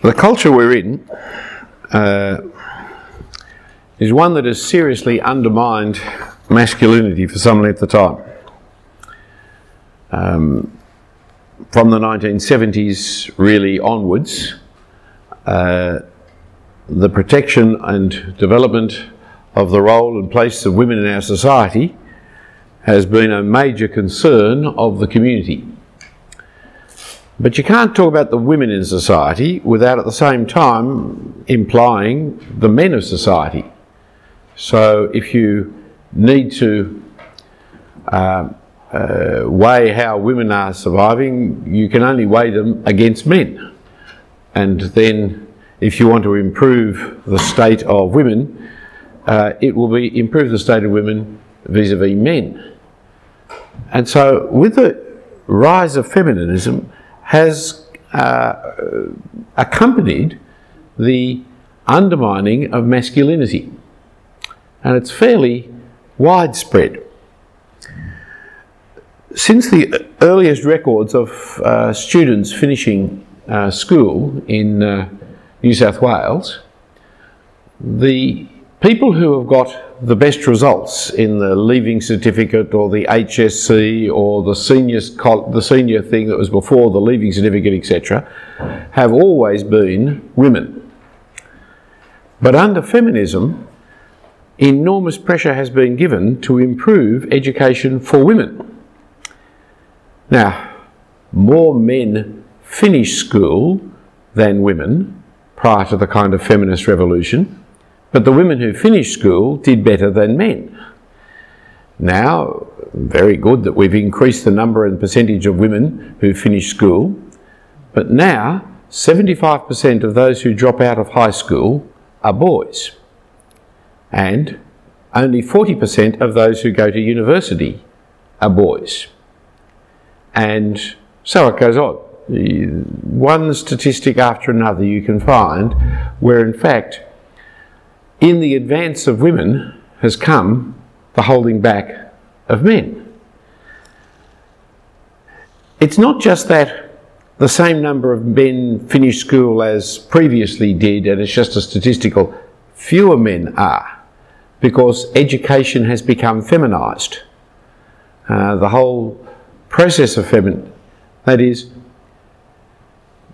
The culture we're in uh, is one that has seriously undermined masculinity for some length of time. Um, from the 1970s, really onwards, uh, the protection and development of the role and place of women in our society has been a major concern of the community. But you can't talk about the women in society without at the same time implying the men of society. So if you need to uh, uh, weigh how women are surviving, you can only weigh them against men. And then if you want to improve the state of women, uh, it will be improve the state of women vis-a-vis men. And so with the rise of feminism, has uh, accompanied the undermining of masculinity. And it's fairly widespread. Since the earliest records of uh, students finishing uh, school in uh, New South Wales, the people who have got the best results in the leaving certificate or the HSC or the senior the senior thing that was before the leaving certificate, etc., have always been women. But under feminism, enormous pressure has been given to improve education for women. Now, more men finish school than women prior to the kind of feminist revolution. But the women who finished school did better than men. Now, very good that we've increased the number and percentage of women who finish school, but now 75% of those who drop out of high school are boys. And only 40% of those who go to university are boys. And so it goes on. One statistic after another you can find where, in fact, in the advance of women has come the holding back of men. It's not just that the same number of men finish school as previously did, and it's just a statistical, fewer men are, because education has become feminised. Uh, the whole process of femin, that is,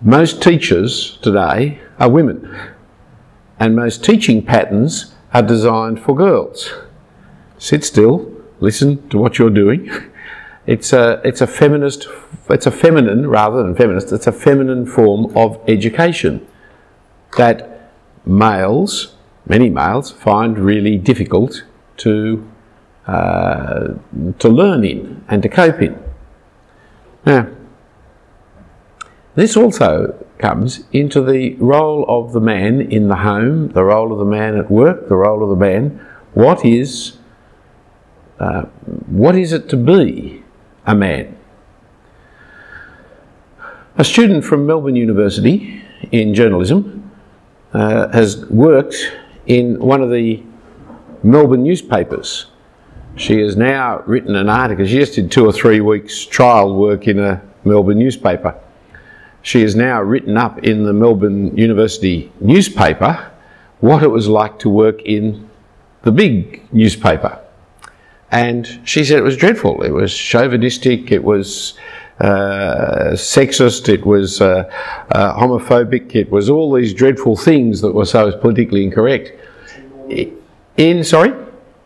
most teachers today are women and most teaching patterns are designed for girls. Sit still, listen to what you're doing. It's a, it's a feminist, it's a feminine rather than feminist, it's a feminine form of education that males, many males, find really difficult to, uh, to learn in and to cope in. Now, this also comes into the role of the man in the home, the role of the man at work, the role of the man. What is, uh, what is it to be a man? A student from Melbourne University in journalism uh, has worked in one of the Melbourne newspapers. She has now written an article. She just did two or three weeks trial work in a Melbourne newspaper she has now written up in the Melbourne University newspaper what it was like to work in the big newspaper. And she said it was dreadful. It was chauvinistic, it was uh, sexist, it was uh, uh, homophobic, it was all these dreadful things that were so politically incorrect. In, sorry?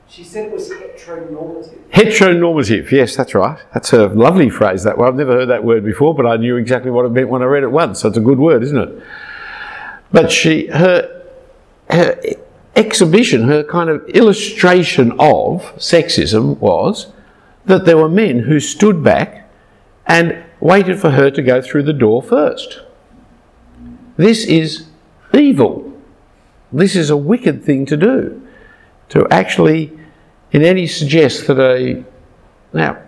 She said it was heteronormative. Heteronormative, yes, that's right. That's a lovely phrase, that one. I've never heard that word before, but I knew exactly what it meant when I read it once. So it's a good word, isn't it? But she, her, her exhibition, her kind of illustration of sexism was that there were men who stood back and waited for her to go through the door first. This is evil. This is a wicked thing to do. To actually in any suggest that I. Now,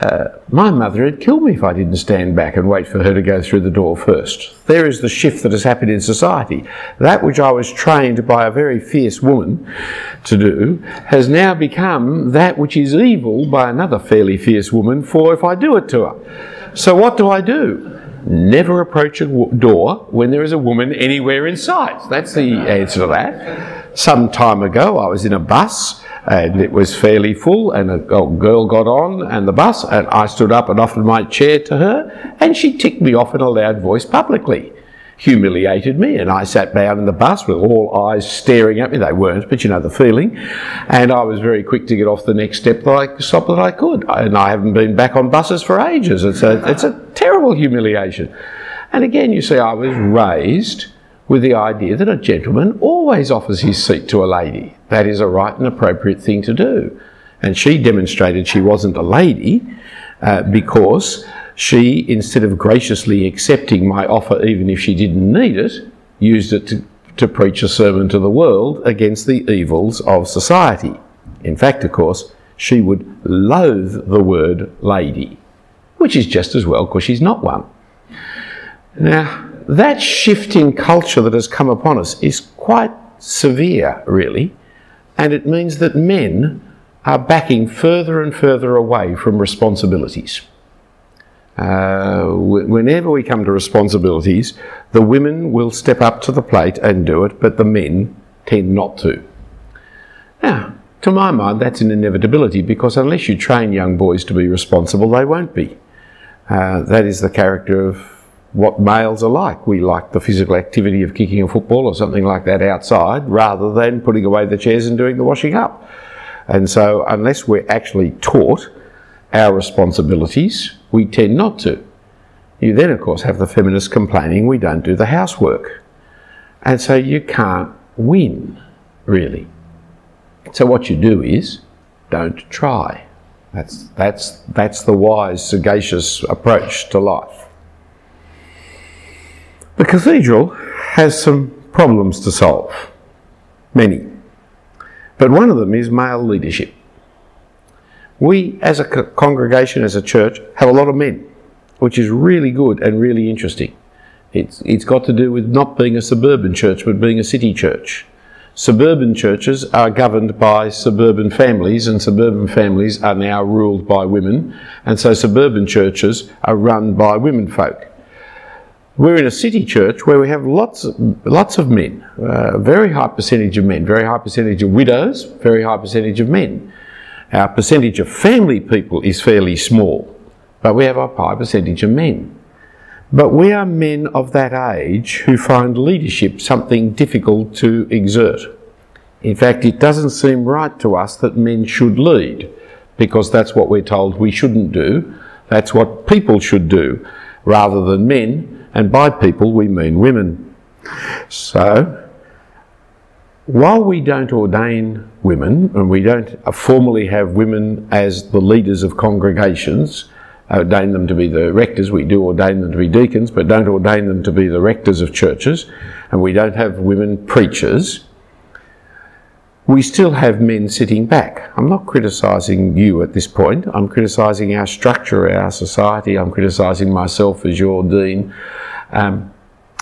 uh, my mother had killed me if I didn't stand back and wait for her to go through the door first. There is the shift that has happened in society. That which I was trained by a very fierce woman to do has now become that which is evil by another fairly fierce woman for if I do it to her. So what do I do? never approach a w- door when there is a woman anywhere in sight. That's the answer to that. Some time ago, I was in a bus and it was fairly full, and a girl got on and the bus, and I stood up and offered my chair to her, and she ticked me off in a loud voice publicly humiliated me. And I sat down in the bus with all eyes staring at me. They weren't, but you know the feeling. And I was very quick to get off the next step that I stop that I could. And I haven't been back on buses for ages. It's a, it's a terrible humiliation. And again, you see, I was raised with the idea that a gentleman always offers his seat to a lady. That is a right and appropriate thing to do. And she demonstrated she wasn't a lady uh, because she, instead of graciously accepting my offer, even if she didn't need it, used it to, to preach a sermon to the world against the evils of society. In fact, of course, she would loathe the word lady, which is just as well because she's not one. Now, that shift in culture that has come upon us is quite severe, really, and it means that men are backing further and further away from responsibilities. Uh, whenever we come to responsibilities, the women will step up to the plate and do it, but the men tend not to. Now, to my mind, that's an inevitability because unless you train young boys to be responsible, they won't be. Uh, that is the character of what males are like. We like the physical activity of kicking a football or something like that outside rather than putting away the chairs and doing the washing up. And so, unless we're actually taught our responsibilities, we tend not to. You then, of course, have the feminists complaining we don't do the housework. And so you can't win, really. So what you do is don't try. That's, that's, that's the wise, sagacious approach to life. The cathedral has some problems to solve, many. But one of them is male leadership. We, as a congregation, as a church, have a lot of men, which is really good and really interesting. It's, it's got to do with not being a suburban church, but being a city church. Suburban churches are governed by suburban families, and suburban families are now ruled by women, and so suburban churches are run by women folk. We're in a city church where we have lots, lots of men, uh, very high percentage of men, very high percentage of widows, very high percentage of men. Our percentage of family people is fairly small, but we have a high percentage of men. But we are men of that age who find leadership something difficult to exert. In fact, it doesn't seem right to us that men should lead, because that's what we're told we shouldn't do. That's what people should do, rather than men, and by people we mean women. So, while we don't ordain women, and we don't formally have women as the leaders of congregations, ordain them to be the rectors, we do ordain them to be deacons, but don't ordain them to be the rectors of churches, and we don't have women preachers, we still have men sitting back. I'm not criticising you at this point, I'm criticising our structure, our society, I'm criticising myself as your dean. Um,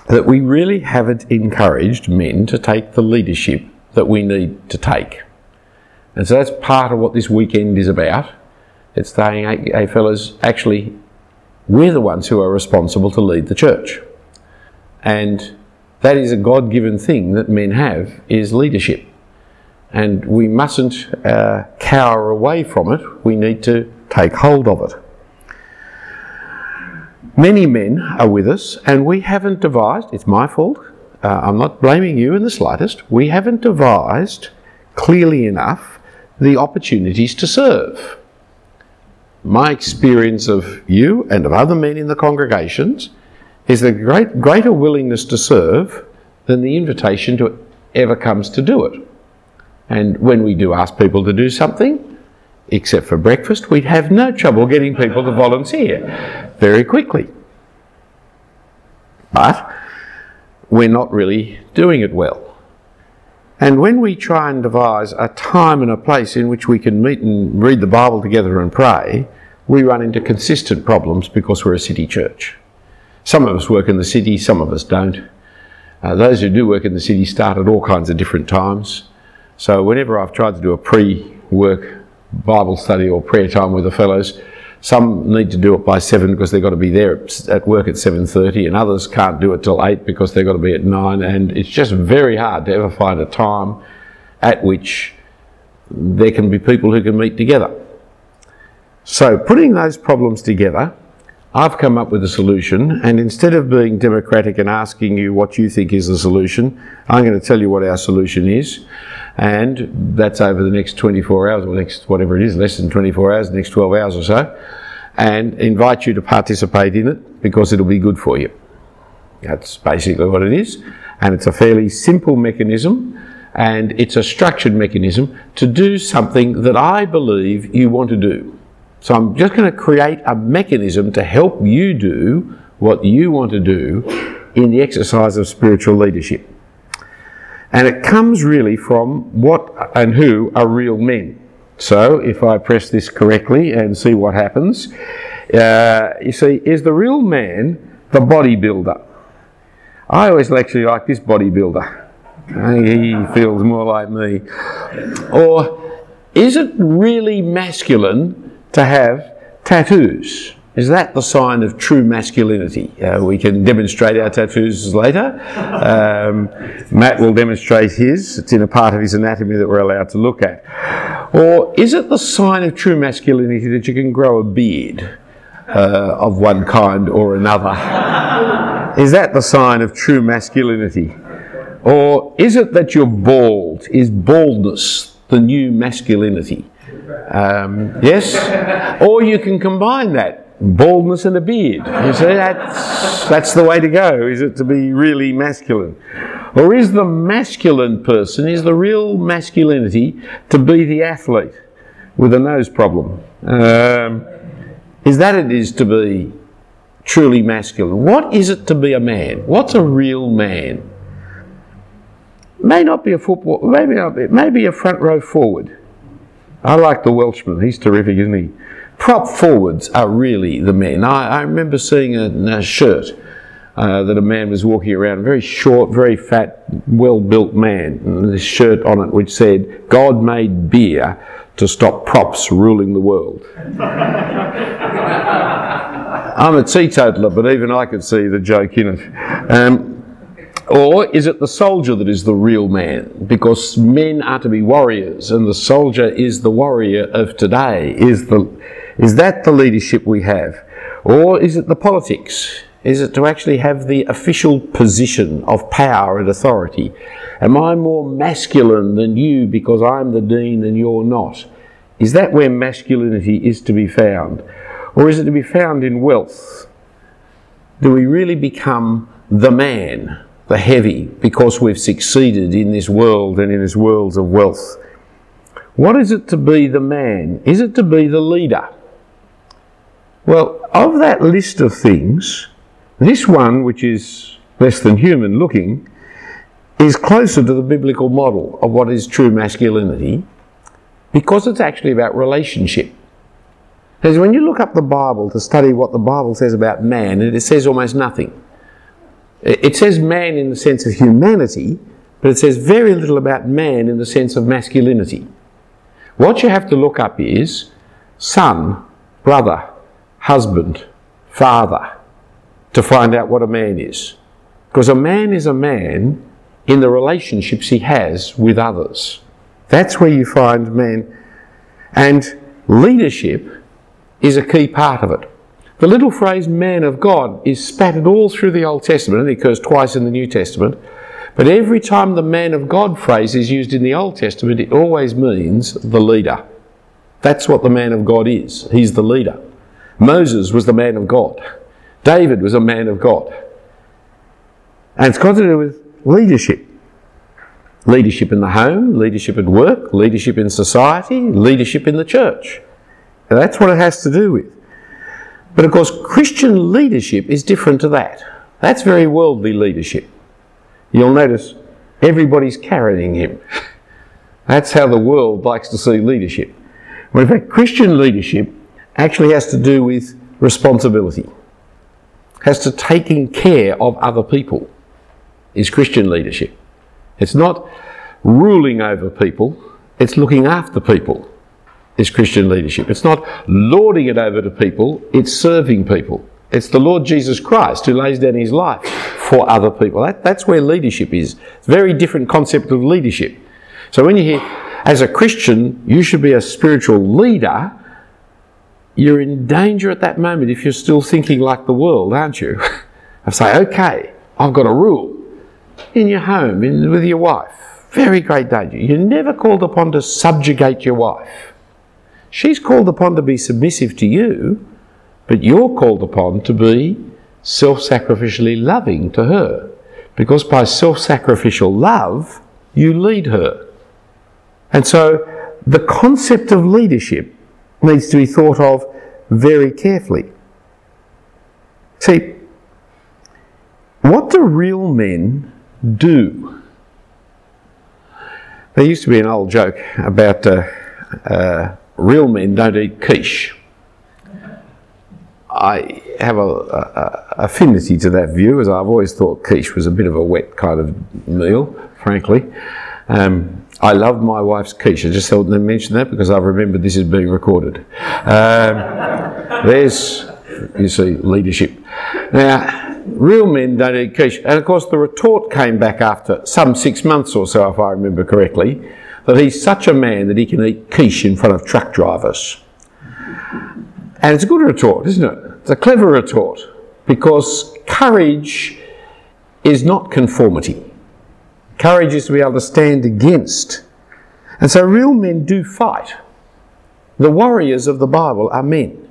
that we really haven't encouraged men to take the leadership that we need to take. And so that's part of what this weekend is about. It's saying, hey, hey fellas, actually, we're the ones who are responsible to lead the church. And that is a God given thing that men have, is leadership. And we mustn't uh, cower away from it, we need to take hold of it. Many men are with us, and we haven't devised, it's my fault, uh, I'm not blaming you in the slightest, we haven't devised clearly enough the opportunities to serve. My experience of you and of other men in the congregations is the great, greater willingness to serve than the invitation to ever comes to do it. And when we do ask people to do something, except for breakfast, we'd have no trouble getting people to volunteer very quickly. But we're not really doing it well. And when we try and devise a time and a place in which we can meet and read the Bible together and pray, we run into consistent problems because we're a city church. Some of us work in the city, some of us don't. Uh, those who do work in the city start at all kinds of different times. So whenever I've tried to do a pre work Bible study or prayer time with the fellows, Some need to do it by seven because they've got to be there at work at seven thirty, and others can't do it till eight because they've got to be at nine. And it's just very hard to ever find a time at which there can be people who can meet together. So, putting those problems together, I've come up with a solution, and instead of being democratic and asking you what you think is the solution, I'm going to tell you what our solution is, and that's over the next 24 hours, or next whatever it is, less than 24 hours, next 12 hours or so, and invite you to participate in it because it'll be good for you. That's basically what it is, and it's a fairly simple mechanism, and it's a structured mechanism to do something that I believe you want to do. So I'm just going to create a mechanism to help you do what you want to do in the exercise of spiritual leadership. And it comes really from what and who are real men. So if I press this correctly and see what happens, uh, you see, is the real man the bodybuilder? I always actually like this bodybuilder. He feels more like me. Or is it really masculine to have tattoos. Is that the sign of true masculinity? Uh, we can demonstrate our tattoos later. Um, Matt will demonstrate his. It's in a part of his anatomy that we're allowed to look at. Or is it the sign of true masculinity that you can grow a beard uh, of one kind or another? is that the sign of true masculinity? Or is it that you're bald? Is baldness the new masculinity? Um, yes? or you can combine that baldness and a beard. You see, that's, that's the way to go, is it to be really masculine? Or is the masculine person, is the real masculinity to be the athlete with a nose problem? Um, is that it is to be truly masculine? What is it to be a man? What's a real man? May not be a football, maybe not be, maybe a front row forward. I like the Welshman. He's terrific, isn't he? Prop forwards are really the men. I, I remember seeing a, a shirt uh, that a man was walking around, a very short, very fat, well built man, and this shirt on it which said, God made beer to stop props ruling the world. I'm a teetotaler, but even I could see the joke in it. Um, or is it the soldier that is the real man? Because men are to be warriors, and the soldier is the warrior of today. Is, the, is that the leadership we have? Or is it the politics? Is it to actually have the official position of power and authority? Am I more masculine than you because I'm the dean and you're not? Is that where masculinity is to be found? Or is it to be found in wealth? Do we really become the man? The heavy because we've succeeded in this world and in this world of wealth. What is it to be the man? Is it to be the leader? Well, of that list of things, this one, which is less than human looking, is closer to the biblical model of what is true masculinity because it's actually about relationship. Because when you look up the Bible to study what the Bible says about man, it says almost nothing. It says man in the sense of humanity, but it says very little about man in the sense of masculinity. What you have to look up is son, brother, husband, father, to find out what a man is. Because a man is a man in the relationships he has with others. That's where you find man. And leadership is a key part of it. The little phrase man of God is spattered all through the Old Testament, and it occurs twice in the New Testament. But every time the man of God phrase is used in the Old Testament, it always means the leader. That's what the man of God is. He's the leader. Moses was the man of God. David was a man of God. And it's got to do with leadership. Leadership in the home, leadership at work, leadership in society, leadership in the church. And that's what it has to do with. But of course, Christian leadership is different to that. That's very worldly leadership. You'll notice everybody's carrying him. That's how the world likes to see leadership. But in fact, Christian leadership actually has to do with responsibility, has to taking care of other people, is Christian leadership. It's not ruling over people, it's looking after people. Is Christian leadership. It's not lording it over to people, it's serving people. It's the Lord Jesus Christ who lays down his life for other people. That, that's where leadership is. It's a very different concept of leadership. So when you hear, as a Christian, you should be a spiritual leader, you're in danger at that moment if you're still thinking like the world, aren't you? I say, okay, I've got a rule in your home, in, with your wife. Very great danger. You're never called upon to subjugate your wife. She's called upon to be submissive to you, but you're called upon to be self sacrificially loving to her. Because by self sacrificial love, you lead her. And so the concept of leadership needs to be thought of very carefully. See, what do real men do? There used to be an old joke about uh, uh, real men don't eat quiche. I have a, a, affinity to that view, as I've always thought quiche was a bit of a wet kind of meal, frankly. Um, I love my wife's quiche. I just thought to mention that because I've remembered this is being recorded. Um, there's, you see, leadership. Now, real men don't eat quiche. And of course, the retort came back after some six months or so, if I remember correctly, that he's such a man that he can eat quiche in front of truck drivers. And it's a good retort, isn't it? It's a clever retort because courage is not conformity. Courage is to be able to stand against. And so real men do fight. The warriors of the Bible are men.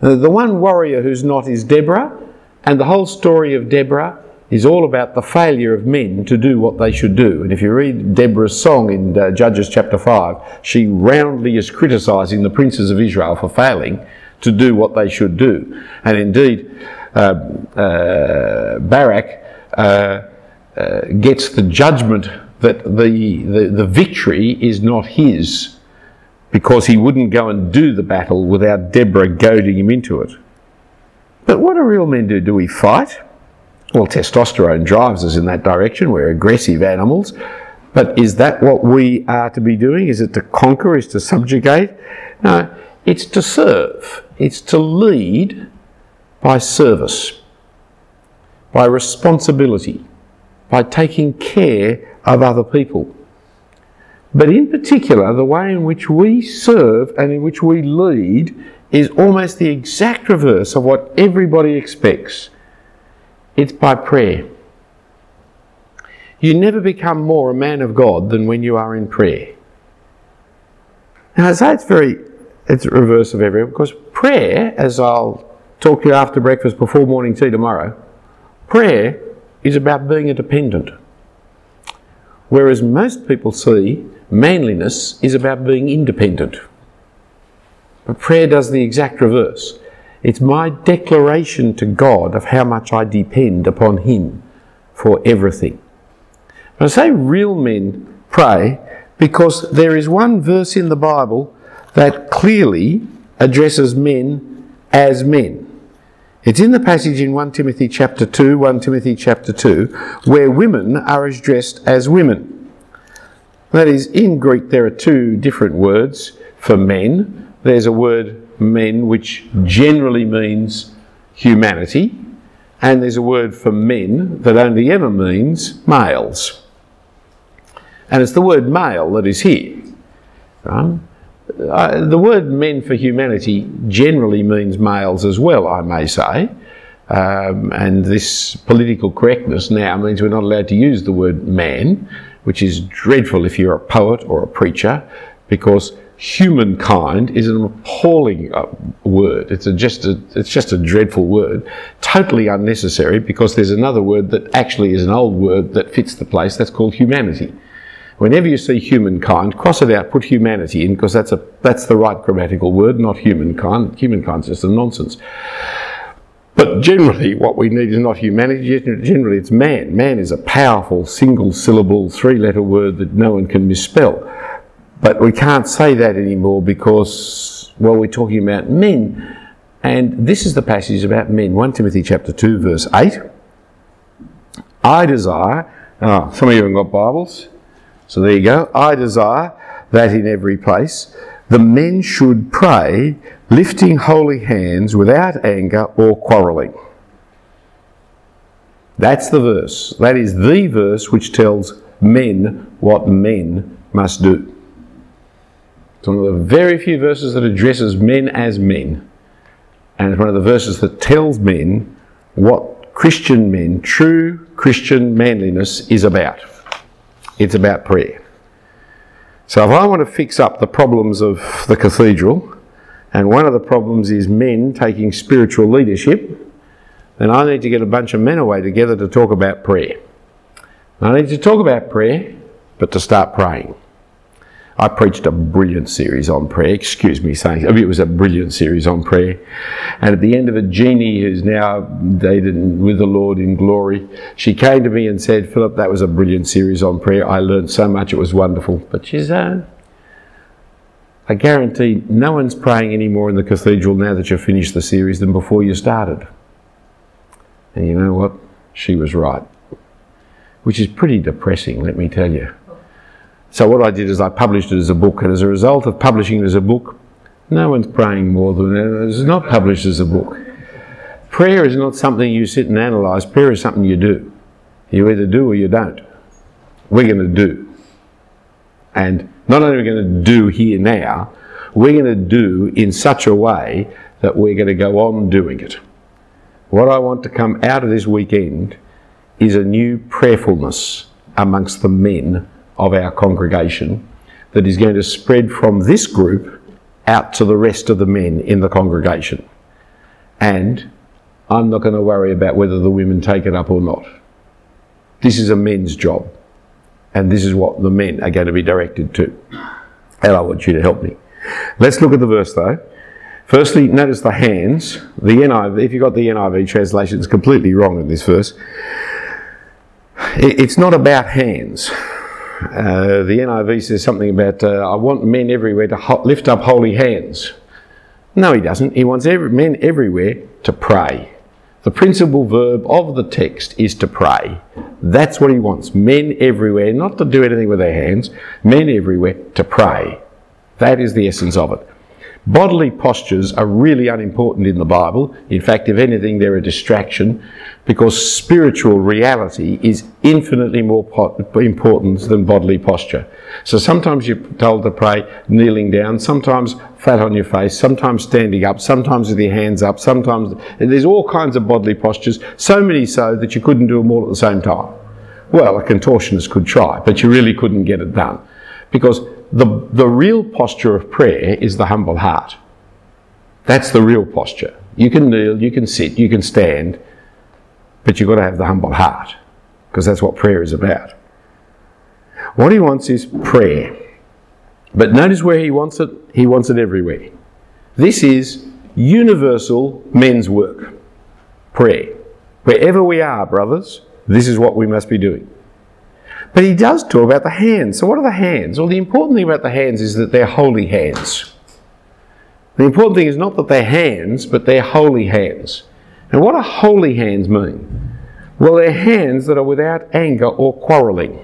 Uh, the one warrior who's not is Deborah, and the whole story of Deborah is all about the failure of men to do what they should do. And if you read Deborah's song in uh, Judges chapter 5, she roundly is criticising the princes of Israel for failing to do what they should do. And indeed, uh, uh, Barak uh, uh, gets the judgment that the, the, the victory is not his because he wouldn't go and do the battle without Deborah goading him into it. But what do real men do? Do we fight? Well, testosterone drives us in that direction. We're aggressive animals. But is that what we are to be doing? Is it to conquer? Is to subjugate? No, it's to serve. It's to lead by service, by responsibility, by taking care of other people. But in particular, the way in which we serve and in which we lead is almost the exact reverse of what everybody expects. It's by prayer. You never become more a man of God than when you are in prayer. Now, I say it's very, it's the reverse of everything because prayer, as I'll talk to you after breakfast before morning tea tomorrow, prayer is about being a dependent. Whereas most people see manliness is about being independent. But prayer does the exact reverse. It's my declaration to God of how much I depend upon Him for everything. I say real men pray because there is one verse in the Bible that clearly addresses men as men. It's in the passage in 1 Timothy chapter 2, 1 Timothy chapter 2, where women are addressed as women. That is, in Greek there are two different words for men. There's a word men which generally means humanity, and there's a word for men that only ever means males. And it's the word male that is here. Uh, the word men for humanity generally means males as well, I may say. Um, and this political correctness now means we're not allowed to use the word man, which is dreadful if you're a poet or a preacher, because humankind is an appalling uh, word. It's a, just a, it's just a dreadful word, totally unnecessary because there's another word that actually is an old word that fits the place. That's called humanity. Whenever you see humankind, cross it out, put humanity in, because that's, a, that's the right grammatical word, not humankind. Humankind's just a nonsense. But generally, what we need is not humanity, generally, it's man. Man is a powerful, single syllable, three letter word that no one can misspell. But we can't say that anymore because, well, we're talking about men. And this is the passage about men 1 Timothy chapter 2, verse 8. I desire, oh, some of you haven't got Bibles. So there you go. I desire that in every place the men should pray, lifting holy hands without anger or quarrelling. That's the verse. That is the verse which tells men what men must do. It's one of the very few verses that addresses men as men. And it's one of the verses that tells men what Christian men, true Christian manliness, is about. It's about prayer. So if I want to fix up the problems of the cathedral, and one of the problems is men taking spiritual leadership, then I need to get a bunch of men away together to talk about prayer. I need to talk about prayer, but to start praying. I preached a brilliant series on prayer. Excuse me saying it was a brilliant series on prayer. And at the end of it, Jeannie, who's now dated with the Lord in glory, she came to me and said, "Phillip, that was a brilliant series on prayer. I learned so much. It was wonderful." But she's, uh, I guarantee, no one's praying any more in the cathedral now that you've finished the series than before you started. And you know what? She was right, which is pretty depressing, let me tell you. So what I did is I published it as a book, and as a result of publishing it as a book, no one's praying more than it. It's not published as a book. Prayer is not something you sit and analyse. Prayer is something you do. You either do or you don't. We're going to do. And not only are we going to do here now, we're going to do in such a way that we're going to go on doing it. What I want to come out of this weekend is a new prayerfulness amongst the men of our congregation that is going to spread from this group out to the rest of the men in the congregation. And I'm not going to worry about whether the women take it up or not. This is a men's job. And this is what the men are going to be directed to. And I want you to help me. Let's look at the verse though. Firstly, notice the hands. The NIV, if you've got the NIV translation, it's completely wrong in this verse. It's not about hands. Uh, the NIV says something about, uh, I want men everywhere to ho- lift up holy hands. No, he doesn't. He wants every, men everywhere to pray. The principal verb of the text is to pray. That's what he wants. Men everywhere, not to do anything with their hands, men everywhere to pray. That is the essence of it. Bodily postures are really unimportant in the Bible. In fact, if anything, they're a distraction because spiritual reality is infinitely more important than bodily posture. So sometimes you're told to pray kneeling down, sometimes flat on your face, sometimes standing up, sometimes with your hands up, sometimes there's all kinds of bodily postures, so many so that you couldn't do them all at the same time. Well, a contortionist could try, but you really couldn't get it done because the, the real posture of prayer is the humble heart. That's the real posture. You can kneel, you can sit, you can stand, but you've got to have the humble heart because that's what prayer is about. What he wants is prayer. But notice where he wants it, he wants it everywhere. This is universal men's work. Prayer. Wherever we are, brothers, this is what we must be doing. But he does talk about the hands. So, what are the hands? Well, the important thing about the hands is that they're holy hands. The important thing is not that they're hands, but they're holy hands. And what do holy hands mean? Well, they're hands that are without anger or quarrelling.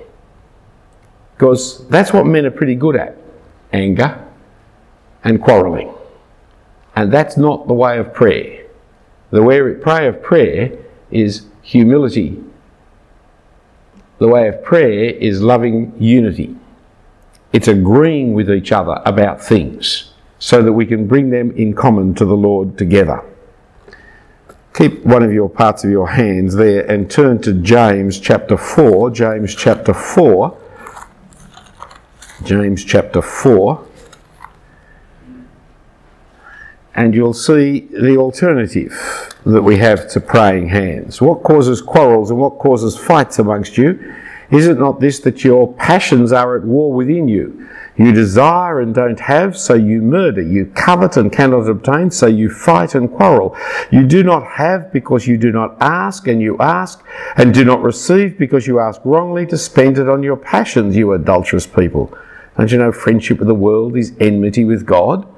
Because that's what men are pretty good at anger and quarrelling. And that's not the way of prayer. The way of prayer is humility the way of prayer is loving unity. It's agreeing with each other about things so that we can bring them in common to the Lord together. Keep one of your parts of your hands there and turn to James chapter 4. James chapter 4. James chapter 4 and you'll see the alternative that we have to praying hands. What causes quarrels and what causes fights amongst you? Is it not this that your passions are at war within you? You desire and don't have, so you murder. You covet and cannot obtain, so you fight and quarrel. You do not have because you do not ask, and you ask and do not receive because you ask wrongly to spend it on your passions, you adulterous people. Don't you know friendship with the world is enmity with God?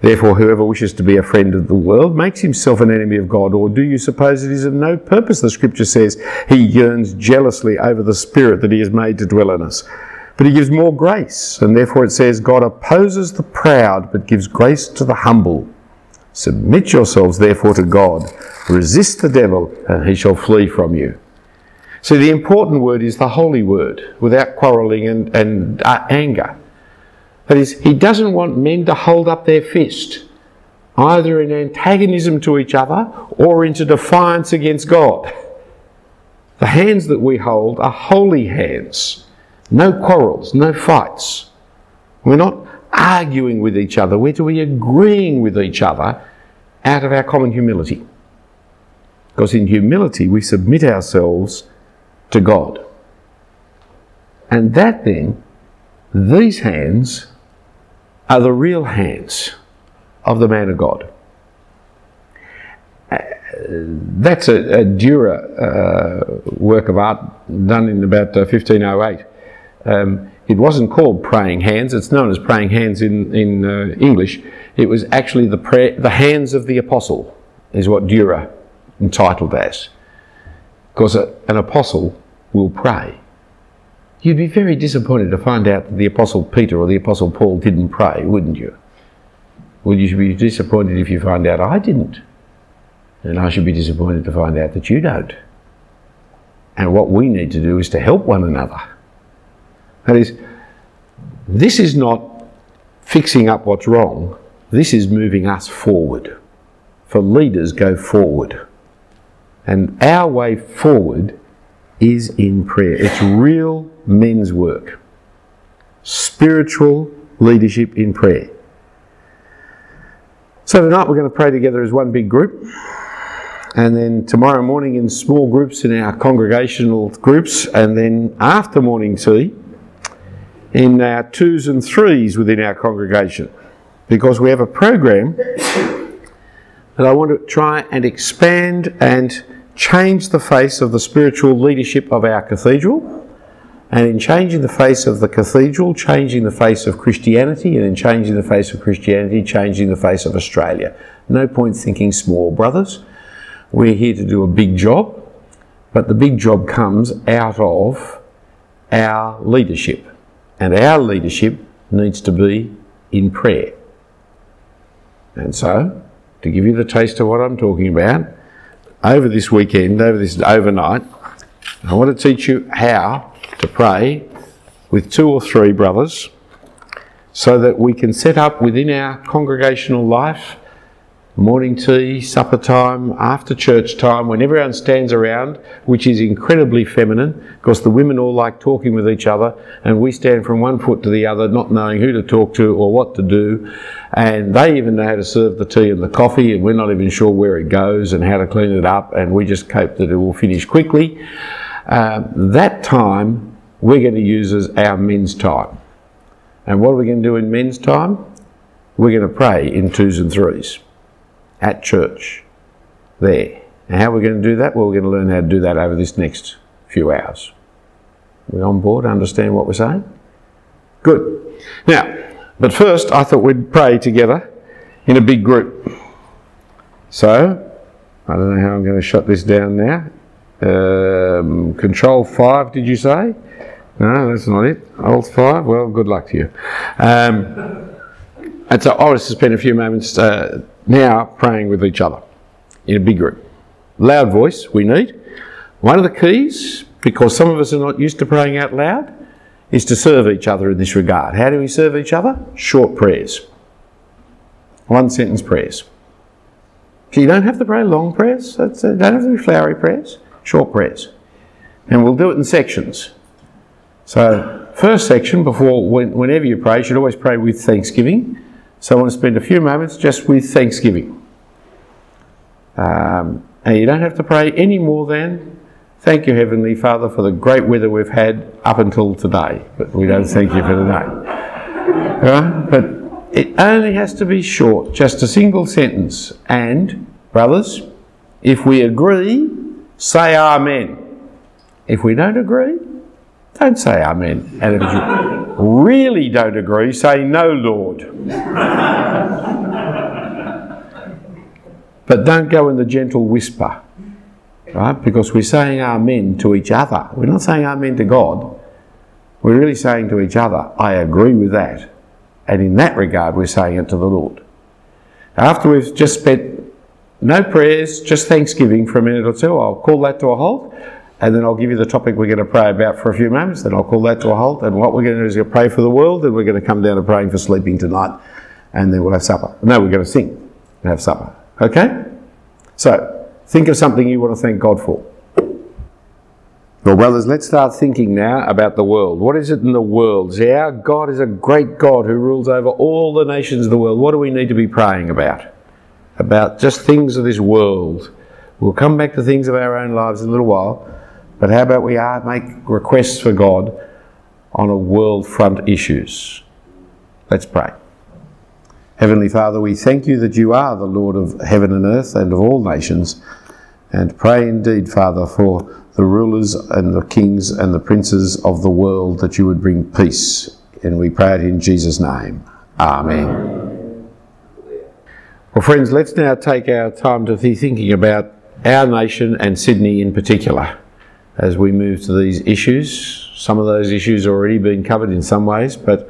Therefore, whoever wishes to be a friend of the world makes himself an enemy of God. Or do you suppose it is of no purpose, the scripture says, he yearns jealously over the spirit that he has made to dwell in us? but he gives more grace. And therefore it says, God opposes the proud, but gives grace to the humble. Submit yourselves therefore to God. Resist the devil, and he shall flee from you. See, the important word is the holy word, without quarrelling and, and uh, anger. That is, he doesn't want men to hold up their fist, either in antagonism to each other or into defiance against God. The hands that we hold are holy hands. No quarrels, no fights. We're not arguing with each other, we're to be agreeing with each other out of our common humility. Because in humility we submit ourselves to God. And that then, these hands are the real hands of the man of God. Uh, that's a, a Dürer uh, work of art done in about uh, 1508. Um, it wasn't called praying hands, it's known as praying hands in, in uh, English. It was actually the, the hands of the apostle, is what Dürer entitled as. Because an apostle will pray. You'd be very disappointed to find out that the apostle Peter or the apostle Paul didn't pray, wouldn't you? Well, you should be disappointed if you find out I didn't. And I should be disappointed to find out that you don't. And what we need to do is to help one another. That is, this is not fixing up what's wrong, this is moving us forward. For leaders go forward. And our way forward is in prayer. It's real men's work. Spiritual leadership in prayer. So tonight we're going to pray together as one big group. And then tomorrow morning in small groups in our congregational groups. And then after morning tea, in our twos and threes within our congregation because we have a program that I want to try and expand and change the face of the spiritual leadership of our cathedral. And in changing the face of the cathedral, changing the face of Christianity, and in changing the face of Christianity, changing the face of Australia. No point thinking small, brothers. We're here to do a big job, but the big job comes out of our leadership. And our leadership needs to be in prayer. And so, to give you the taste of what I'm talking about, over this weekend, over this overnight, I want to teach you how to pray with two or three brothers so that we can set up within our congregational life morning tea, supper time, after church time, when everyone stands around, which is incredibly feminine because the women all like talking with each other and we stand from one foot to the other not knowing who to talk to or what to do. And they even know how to serve the tea and the coffee and we're not even sure where it goes and how to clean it up and we just hope that it will finish quickly. Uh, that time we're going to use as our men's time. And what are we going to do in men's time? We're going to pray in twos and threes at church there. And how are we're going to do that? Well, we're going to learn how to do that over this next few hours. We're on board? Understand what we're saying? Good. Now, but first, I thought we'd pray together in a big group. So, I don't know how I'm going to shut this down now. Um, control 5, did you say? No, that's not it. Alt 5? Well, good luck to you. Um, and so I want to spend a few moments uh, now praying with each other in a big group. Loud voice we need. One of the keys, because some of us are not used to praying out loud, is to serve each other in this regard. How do we serve each other? Short prayers. One sentence prayers. So you don't have to pray long prayers, uh, you don't have to be flowery prayers, short prayers. And we'll do it in sections. So, first section, before whenever you pray, you should always pray with thanksgiving. So I want to spend a few moments just with thanksgiving. Um, and you don't have to pray any more than thank you, Heavenly Father, for the great weather we've had up until today. But we don't thank you for today. Right? But it only has to be short, just a single sentence. And, brothers, if we agree, say Amen. If we don't agree, don't say Amen. And if you really don't agree, say No, Lord. but don't go in the gentle whisper, right? Because we're saying Amen to each other. We're not saying Amen to God. We're really saying to each other, I agree with that. And in that regard, we're saying it to the Lord. After we've just spent no prayers, just thanksgiving for a minute or two, I'll call that to a halt. And then I'll give you the topic we're going to pray about for a few moments. Then I'll call that to a halt. And what we're going to do is going to pray for the world. And we're going to come down to praying for sleeping tonight. And then we'll have supper. No, we're going to sing and have supper. Okay? So, think of something you want to thank God for. Well, brothers, let's start thinking now about the world. What is it in the world? See, our God is a great God who rules over all the nations of the world. What do we need to be praying about? About just things of this world. We'll come back to things of our own lives in a little while, but how about we make requests for God on a world front issues? Let's pray. Heavenly Father, we thank you that you are the Lord of heaven and earth and of all nations, and pray indeed, Father, for the rulers and the kings and the princes of the world that you would bring peace. And we pray it in Jesus' name. Amen. Well, friends, let's now take our time to be thinking about our nation and Sydney in particular as we move to these issues. Some of those issues have already been covered in some ways, but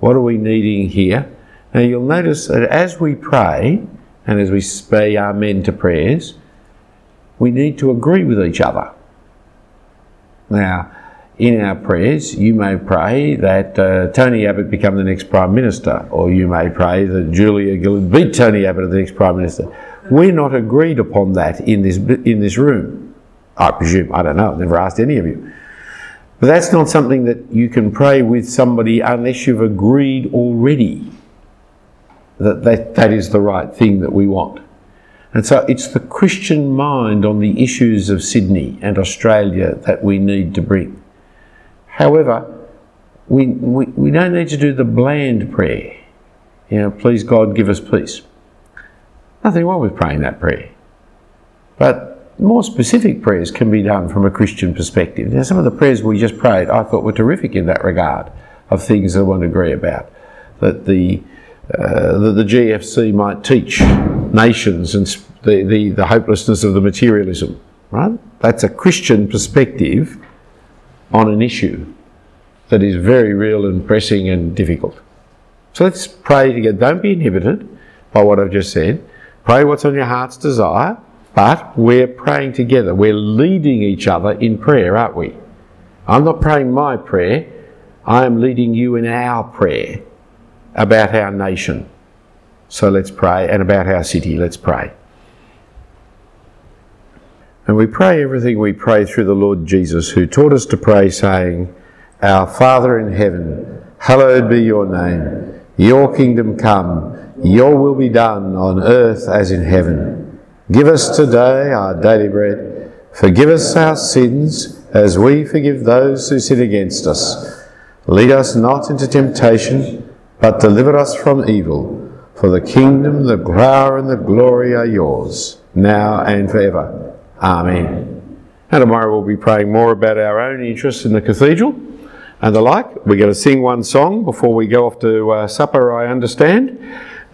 what are we needing here? Now, you'll notice that as we pray and as we say Amen to prayers, we need to agree with each other. Now, in our prayers, you may pray that uh, Tony Abbott become the next Prime Minister, or you may pray that Julia Gillard beat Tony Abbott the next Prime Minister. We're not agreed upon that in this, in this room. I presume, I don't know, I've never asked any of you. But that's not something that you can pray with somebody unless you've agreed already that that, that is the right thing that we want. And so it's the Christian mind on the issues of Sydney and Australia that we need to bring. However, we, we, we don't need to do the bland prayer. You know, please God, give us peace. Nothing wrong with praying that prayer. But more specific prayers can be done from a Christian perspective. Now, some of the prayers we just prayed I thought were terrific in that regard of things want to agree about. That the, uh, that the GFC might teach nations and the, the, the hopelessness of the materialism, right? That's a Christian perspective on an issue that is very real and pressing and difficult. So let's pray together. Don't be inhibited by what I've just said. Pray what's on your heart's desire, but we're praying together. We're leading each other in prayer, aren't we? I'm not praying my prayer, I am leading you in our prayer about our nation. So let's pray, and about our city, let's pray. And we pray everything we pray through the Lord Jesus, who taught us to pray, saying, Our Father in heaven, hallowed be your name. Your kingdom come, your will be done on earth as in heaven. Give us today our daily bread. Forgive us our sins as we forgive those who sin against us. Lead us not into temptation, but deliver us from evil. For the kingdom, the power, and the glory are yours, now and forever. Amen. And tomorrow we'll be praying more about our own interests in the cathedral and the like. We're going to sing one song before we go off to uh, supper, I understand.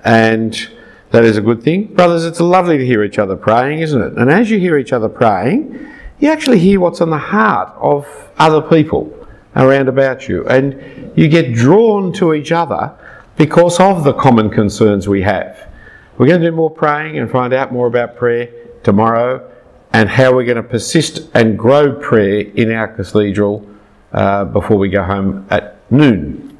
And that is a good thing. Brothers, it's lovely to hear each other praying, isn't it? And as you hear each other praying, you actually hear what's on the heart of other people around about you. And you get drawn to each other because of the common concerns we have. We're going to do more praying and find out more about prayer tomorrow and how we're going to persist and grow prayer in our cathedral uh, before we go home at noon.